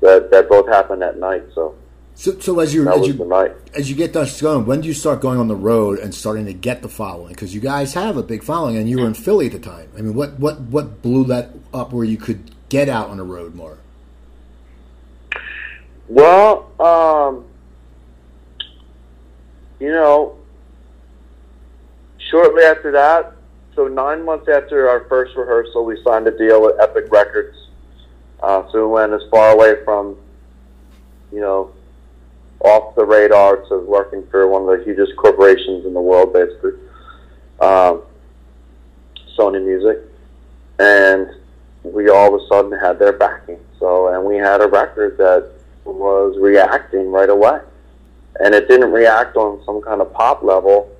Speaker 2: That that both happened that night. So
Speaker 1: So, so as you as you as you get us going, when do you start going on the road and starting to get the following? Because you guys have a big following, and you were in Philly at the time. I mean, what what what blew that up where you could get out on the road more?
Speaker 2: Well, um, you know, shortly after that, so nine months after our first rehearsal, we signed a deal with Epic Records. Uh, so we went as far away from, you know, off the radar to working for one of the hugest corporations in the world, basically, um, Sony Music, and we all of a sudden had their backing. So, and we had a record that was reacting right away, and it didn't react on some kind of pop level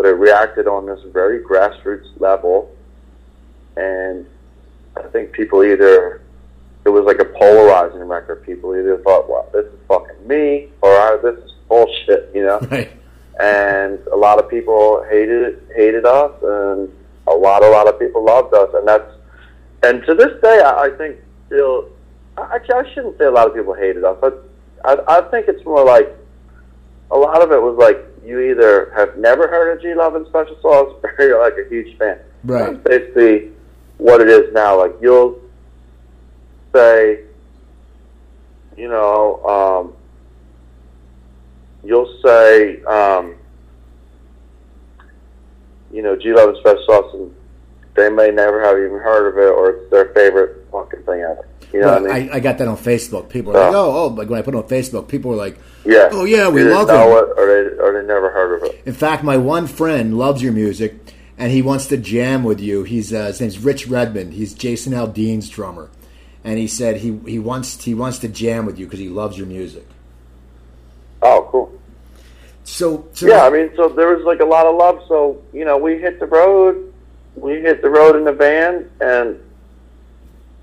Speaker 2: but it reacted on this very grassroots level, and I think people either it was like a polarizing record. People either thought, "Well, this is me," or "Ah, "This is bullshit," you know.
Speaker 1: Right.
Speaker 2: And a lot of people hated hated us, and a lot, a lot of people loved us, and that's and to this day, I, I think still. Actually, I shouldn't say a lot of people hated us, but I, I think it's more like a lot of it was like you either have never heard of G Love and Special Sauce, or you're like a huge fan.
Speaker 1: Right.
Speaker 2: That's basically what it is now. Like you'll say, you know, um, you'll say, um, you know, G Love and Special Sauce, and they may never have even heard of it, or it's their favorite fucking thing ever. You know
Speaker 1: Well,
Speaker 2: what I mean?
Speaker 1: I, I got that on Facebook. People are like, oh, oh, like when I put it on Facebook, people were like,
Speaker 2: yeah.
Speaker 1: oh, yeah, we love
Speaker 2: it, or they or they never heard of it.
Speaker 1: In fact, my one friend loves your music, and he wants to jam with you. He's uh, his name's Rich Redmond. He's Jason Aldean's drummer, and he said he, he wants he wants to jam with you because he loves your music.
Speaker 2: Oh, cool.
Speaker 1: So, so
Speaker 2: Yeah, I mean, so there was like a lot of love. So you know, we hit the road. We hit the road in the van, and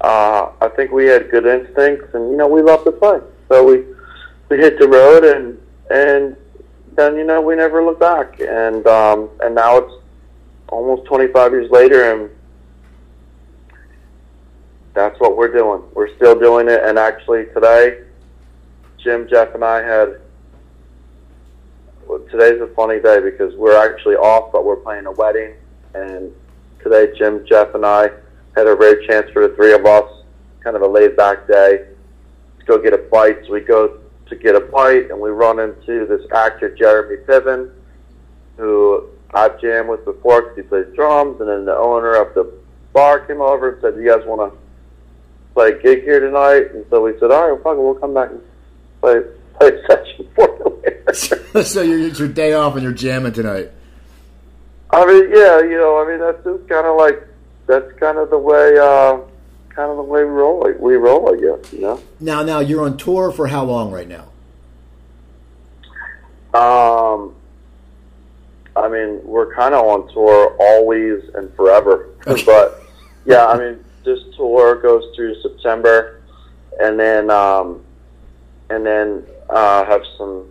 Speaker 2: uh, I think we had good instincts, and you know, we love to play. So we we hit the road, and and then you know, we never looked back. And um, and now it's almost 25 years later, and that's what we're doing. We're still doing it, and actually today, Jim, Jeff, and I had today's a funny day because we're actually off, but we're playing a wedding. And today, Jim, Jeff, and I had a rare chance for the three of us, kind of a laid back day, to go get a bite. So we go to get a bite, and we run into this actor, Jeremy Piven, who I've jammed with before because he plays drums. And then the owner of the bar came over and said, "You guys want to play a gig here tonight?" And so we said, "All right, well, fuck it, we'll come back and play play session for you later."
Speaker 1: so you're, it's your day off and you're jamming tonight.
Speaker 2: I mean, yeah, you know, I mean, that's just kind of like that's kind of the way, uh, kind of the way we roll. Like, we roll, I guess. You know.
Speaker 1: Now, now you're on tour for how long right now?
Speaker 2: Um, I mean, we're kind of on tour always and forever,
Speaker 1: Okay.
Speaker 2: but yeah, I mean, this tour goes through September, and then um, and then uh, have some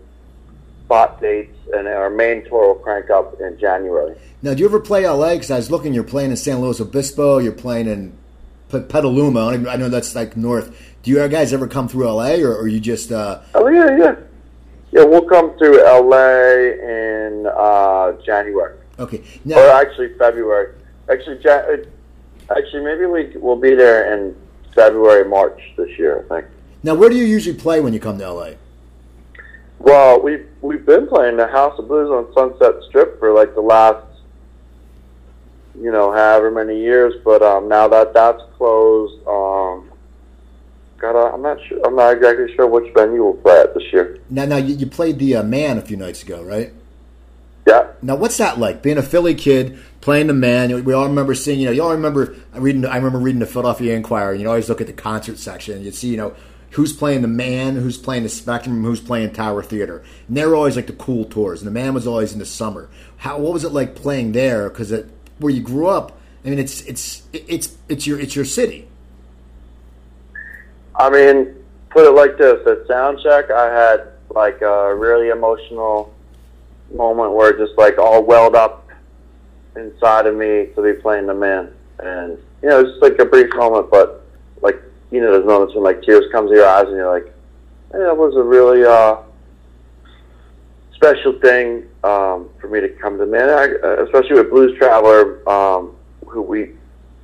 Speaker 2: spot dates, and our main tour will crank up in January.
Speaker 1: Now, do you ever play LA? Because I was looking, you're playing in San Luis Obispo, you're playing in Petaluma. I I know that's like north. Do you guys ever come through LA, or, or you just? Uh,
Speaker 2: Oh yeah, yeah, yeah. We'll come through LA in uh, January,
Speaker 1: okay,
Speaker 2: or actually February. Actually, uh, actually, maybe we will be there in February, March this year. I think.
Speaker 1: now where do you usually play when you come to LA?
Speaker 2: Well, we've we've been playing the House of Blues on Sunset Strip for like the last, you know, however many years. But um, now that that's closed, um, gotta, I'm not sure. I'm not exactly sure which venue we'll play at this year.
Speaker 1: Now, now you, you played the uh, Mann a few nights ago, right?
Speaker 2: Yeah.
Speaker 1: Now, what's that like? Being a Philly kid playing the Mann. We all remember seeing. You know, you all remember reading. I remember reading the Philadelphia Inquirer. And you always look at the concert section. and You see, you know, who's playing the Mann, who's playing the Spectrum, who's playing Tower Theater. And they were always like the cool tours. And the Mann was always in the summer. How? What was it like playing there? Because where you grew up. I mean, it's it's it's it's your it's your city.
Speaker 2: I mean, put it like this: at sound check, I had like a really emotional moment where it just like all welled up inside of me to be playing the Mann, and you know, just like a brief moment, but you know, those moments when like tears come to your eyes, and you're like, hey, that was a really uh, special thing um, for me to come to Mann, I, uh, especially with Blues Traveler, um, who we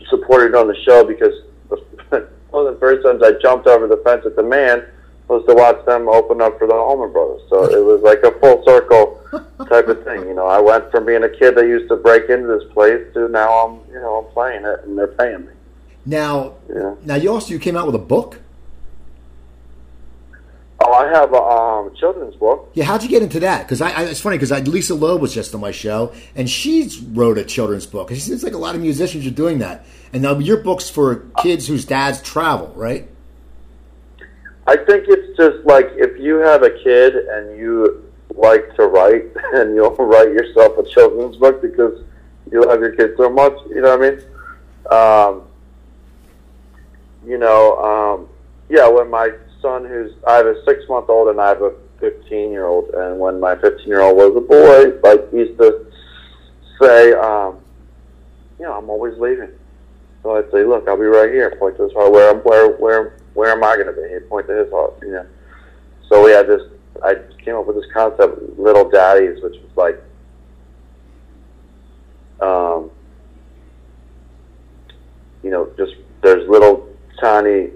Speaker 2: supported on the show because one of the first times I jumped over the fence at the Mann was to watch them open up for the Allman Brothers. So it was like a full circle type of thing. You know, I went from being a kid that used to break into this place to now I'm, you know, I'm playing it and they're paying me.
Speaker 1: Now,
Speaker 2: Yeah.
Speaker 1: now you also you came out with a book.
Speaker 2: Oh, I have a um, children's book.
Speaker 1: Yeah, how'd you get into that? Because I, I, it's funny because Lisa Loeb was just on my show, and she's wrote a children's book. It seems like a lot of musicians are doing that. And now your book's for kids whose dads travel, right?
Speaker 2: I think it's just like if you have a kid and you like to write and you'll write yourself a children's book because you love your kids so much, you know what I mean? Um, you know, um, yeah, when my son, who's I have a six month old and I have a 15 year old, and when my 15 year old was a boy, like he used to say, um, you know, I'm always leaving. So I'd say, look, I'll be right here. Point to his heart. Where, where, where, where am I going to be? He'd point to his heart. You know. So we had this. I came up with this concept, little daddies, which was like, um, you know, just there's little tiny,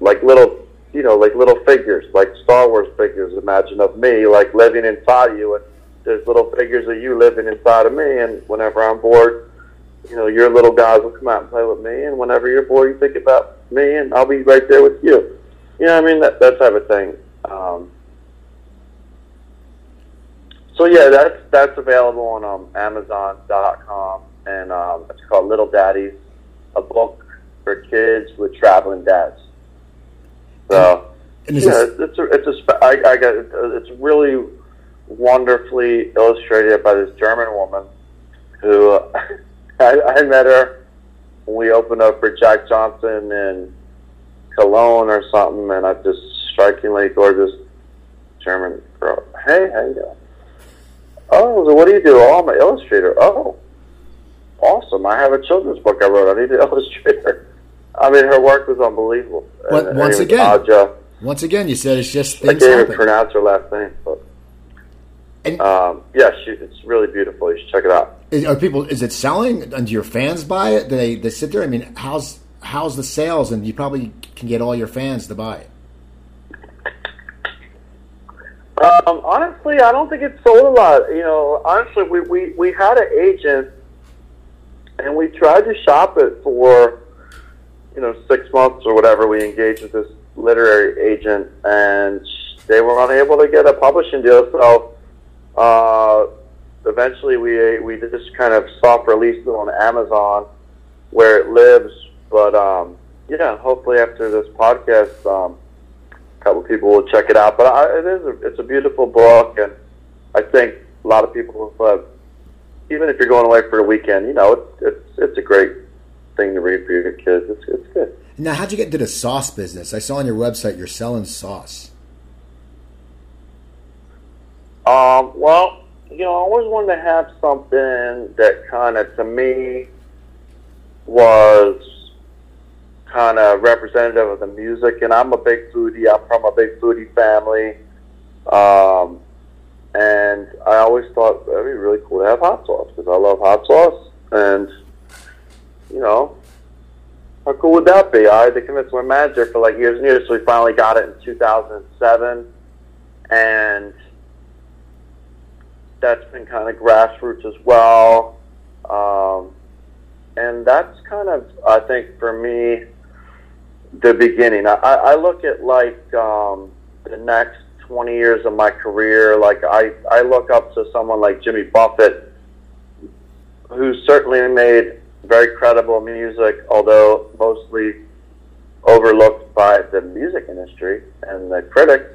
Speaker 2: like little, you know, like little figures, like Star Wars figures. Imagine of me, like living inside you, and there's little figures of you living inside of me. And whenever I'm bored, you know, your little guys will come out and play with me. And whenever you're bored, you think about me, and I'll be right there with you. You know what I mean? That that type of thing. Um, so yeah, that's that's available on um, Amazon.com, and um, it's called Little Daddies, a book for kids with traveling dads. So
Speaker 1: And
Speaker 2: yeah,
Speaker 1: this,
Speaker 2: it's a it's a I, I got it's really wonderfully illustrated by this German woman who I, I met her when we opened up for Jack Johnson in Cologne or something, and I just strikingly gorgeous German girl. Hey, how you doing? Oh, so what do you do? Oh, I'm an illustrator. Oh, awesome! I have a children's book I wrote. I need an illustrator. I mean, her work was unbelievable.
Speaker 1: But
Speaker 2: And-
Speaker 1: once
Speaker 2: and
Speaker 1: again,
Speaker 2: Aja.
Speaker 1: once again, you said it's just
Speaker 2: I can't even pronounce her last name, but
Speaker 1: And-
Speaker 2: um, yeah, she, it's really beautiful. You should check it out.
Speaker 1: Is, are people? Is it selling? And do your fans buy it? Do they they sit there? I mean, how's how's the sales? And you probably can get all your fans to buy it.
Speaker 2: Um, honestly, I don't think it sold a lot. You know, honestly, we, we, we had an agent, and we tried to shop it for, you know, six months or whatever. We engaged with this literary agent, and they were unable to get a publishing deal. So uh, eventually, we we just kind of soft released it on Amazon, where it lives. But um, yeah, hopefully after this podcast. Um, a couple people will check it out. But I, it is a, it's a beautiful book, and I think a lot of people, uh, even if you're going away for a weekend, you know, it's it's a great thing to read for your kids. It's it's good.
Speaker 1: Now, how'd you get into the sauce business? I saw on your website you're selling sauce.
Speaker 2: Um, well, you know, I always wanted to have something that kind of, to me, was kind of representative of the music. And I'm a big foodie. I'm from a big foodie family. Um, and I always thought that'd be really cool to have hot sauce because I love hot sauce. And, you know, how cool would that be? I had to convince my manager for like years and years, so we finally got it in 2007. And that's been kind of grassroots as well. Um, and that's kind of, I think, for me, the beginning. I, I look at like um, the next 20 years of my career. Like I, I look up to someone like Jimmy Buffett, who certainly made very credible music, although mostly overlooked by the music industry and the critics,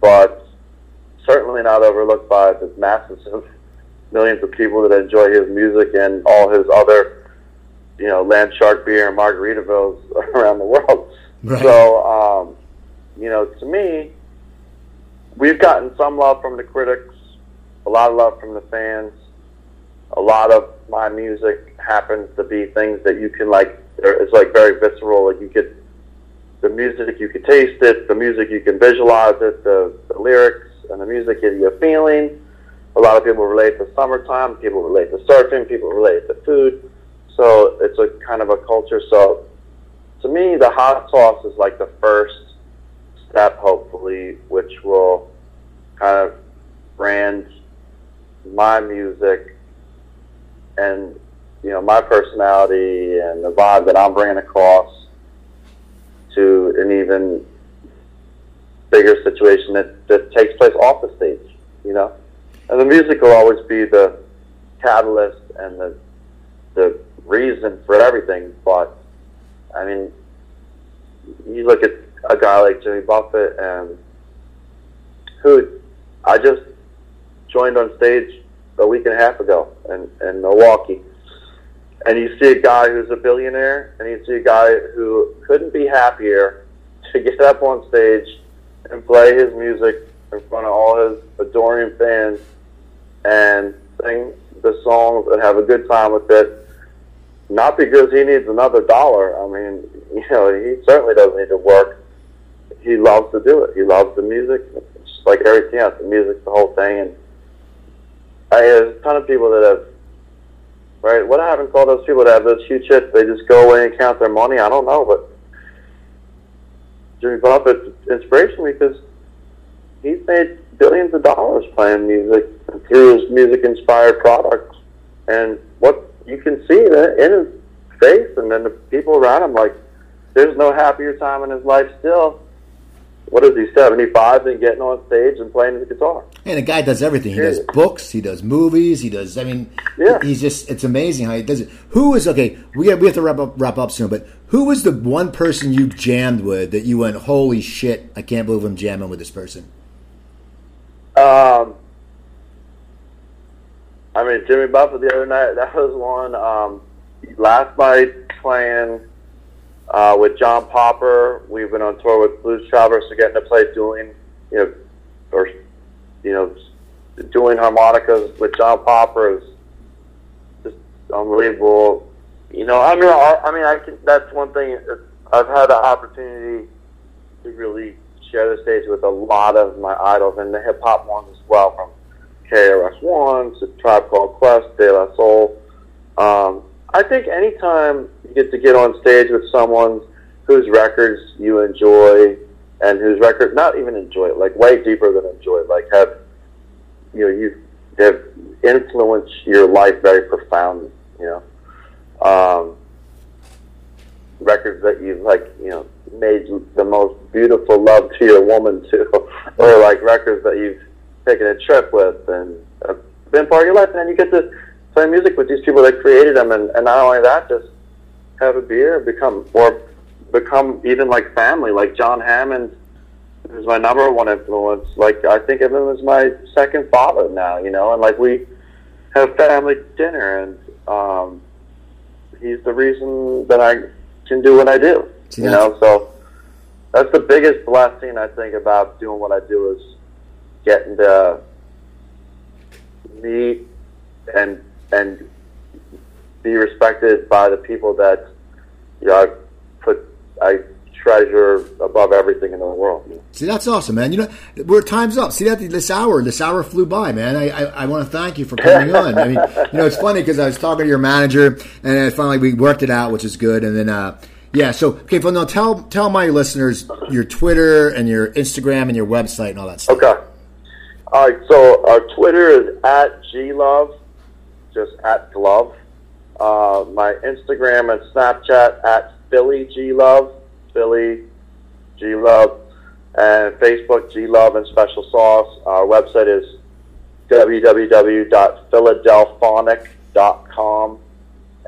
Speaker 2: but certainly not overlooked by the masses of millions of people that enjoy his music and all his other, you know, land shark beer and Margaritavilles around the world.
Speaker 1: Right.
Speaker 2: So, um, you know, to me, we've gotten some love from the critics, a lot of love from the fans. A lot of my music happens to be things that you can like. It's like very visceral. Like you could, the music you could taste it, the music you can visualize it, the, the lyrics and the music gives you a feeling. A lot of people relate to summertime. People relate to surfing. People relate to food. So it's a kind of a culture. So to me, the hot sauce is like the first step, hopefully, which will kind of brand my music know my personality and the vibe that I'm bringing across to an even bigger situation that, that takes place off the stage. You know, and the music will always be the catalyst and the the reason for everything. But I mean, you look at a guy like Jimmy Buffett, and who I just joined on stage a week and a half ago in, in Milwaukee, and you see a guy who's a billionaire, and you see a guy who couldn't be happier to get up on stage and play his music in front of all his adoring fans and sing the songs and have a good time with it. Not because he needs another dollar. I mean, you know, he certainly doesn't need to work. He loves to do it. He loves the music. It's just like everything else. The music's the whole thing. And I, there's a ton of people that have right? What happens to all those people that have those huge hits? They just go away and count their money. I don't know, but Jimmy Buffett's inspiration because he's made billions of dollars playing music through his music-inspired products, and what you can see that in his face, and then the people around him, like there's no happier time in his life still what is he, 75 and getting on stage and playing the guitar.
Speaker 1: And the guy does everything. He does books, he does movies, he does, I mean, yeah. he's just, it's amazing how he does it. Who is, okay, we have, we have to wrap up, wrap up soon, but who was the one person you jammed with that you went, holy shit, I can't believe I'm jamming with this person?
Speaker 2: Um, I mean, Jimmy Buffett the other night, that was one. Um, last night playing uh, with John Popper, we've been on tour with Blues Travelers, so getting to play dueling, you know, or you know, dueling harmonicas with John Popper is just unbelievable. You know, I mean, I, I mean, I can, that's one thing. I've had the opportunity to really share the stage with a lot of my idols and the hip hop ones as well, from KRS One to Tribe Called Quest, De La Soul. Um, I think anytime you get to get on stage with someone whose records you enjoy and whose record not even enjoy it, like way deeper than enjoy it, like have you know you have influenced your life very profoundly, you know. Um, records that you've like you know made the most beautiful love to your woman to, or like records that you've taken a trip with and uh, been part of your life, and then you get to play music with these people that created them, and, and not only that, just have a beer, become or become even like family. Like John Hammond is my number one influence. Like I think of him as my second father now, you know, and like we have family dinner, and um, he's the reason that I can do what I do. Yeah. You know, so that's the biggest blessing I think about doing what I do is getting to meet and and be respected by the people that you know I put I treasure above everything in the world.
Speaker 1: See, that's awesome, man. You know, we're time's up. See that this hour, this hour flew by, man. I I, I want to thank you for coming on. I mean, you know, it's funny because I was talking to your manager, and finally we worked it out, which is good. And then, uh, yeah. So, okay, well, now tell tell my listeners your Twitter and your Instagram and your website and all that stuff.
Speaker 2: Okay. All right. So our Twitter is at glove just at Glove. Uh, my Instagram and Snapchat at Philly G Love, Philly G Love, and Facebook G Love and Special Sauce. Our website is www.philadelphonic.com,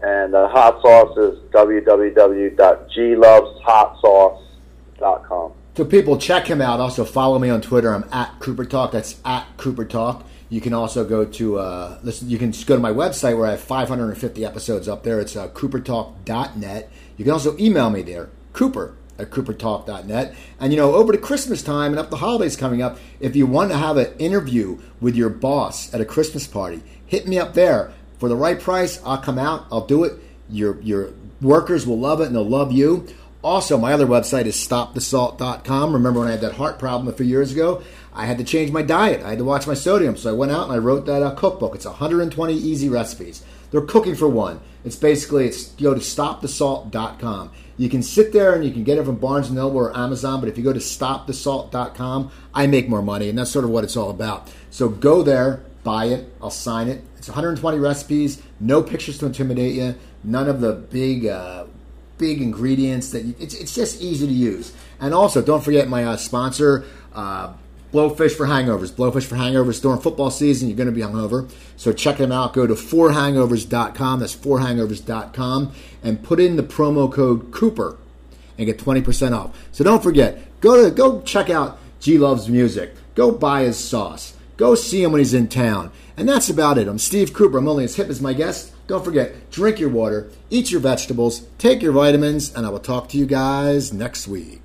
Speaker 2: and the hot sauce is www.gloveshotsauce.com.
Speaker 1: So people check him out. Also follow me on Twitter. I'm at Cooper Talk. That's at Cooper Talk. You can also go to uh, listen. You can just go to my website where I have 550 episodes up there. It's uh, coopertalk.net. You can also email me there, Cooper at coopertalk.net. And you know, over the Christmas time and up the holidays coming up, if you want to have an interview with your boss at a Christmas party, hit me up there for the right price. I'll come out. I'll do it. Your your workers will love it and they'll love you. Also, my other website is stopthesalt.com. Remember when I had that heart problem a few years ago? I had to change my diet. I had to watch my sodium. So I went out and I wrote that uh, cookbook. It's 120 easy recipes. They're cooking for one. It's basically, it's go to stopthesalt.com. You can sit there and you can get it from Barnes & Noble or Amazon, but if you go to stopthesalt.com, I make more money, and that's sort of what it's all about. So go there, buy it, I'll sign it. It's 120 recipes, no pictures to intimidate you, none of the big, uh, big ingredients that you, it's, it's just easy to use. And also, don't forget my uh, sponsor, uh, Blowfish for hangovers. Blowfish for hangovers during football season. You're going to be hungover. So check them out. Go to 4hangovers.com. That's 4hangovers.com. And put in the promo code Cooper and get 20% off. So don't forget, go to go check out G Loves Music. Go buy his sauce. Go see him when he's in town. And that's about it. I'm Steve Cooper. I'm only as hip as my guest. Don't forget, drink your water, eat your vegetables, take your vitamins, and I will talk to you guys next week.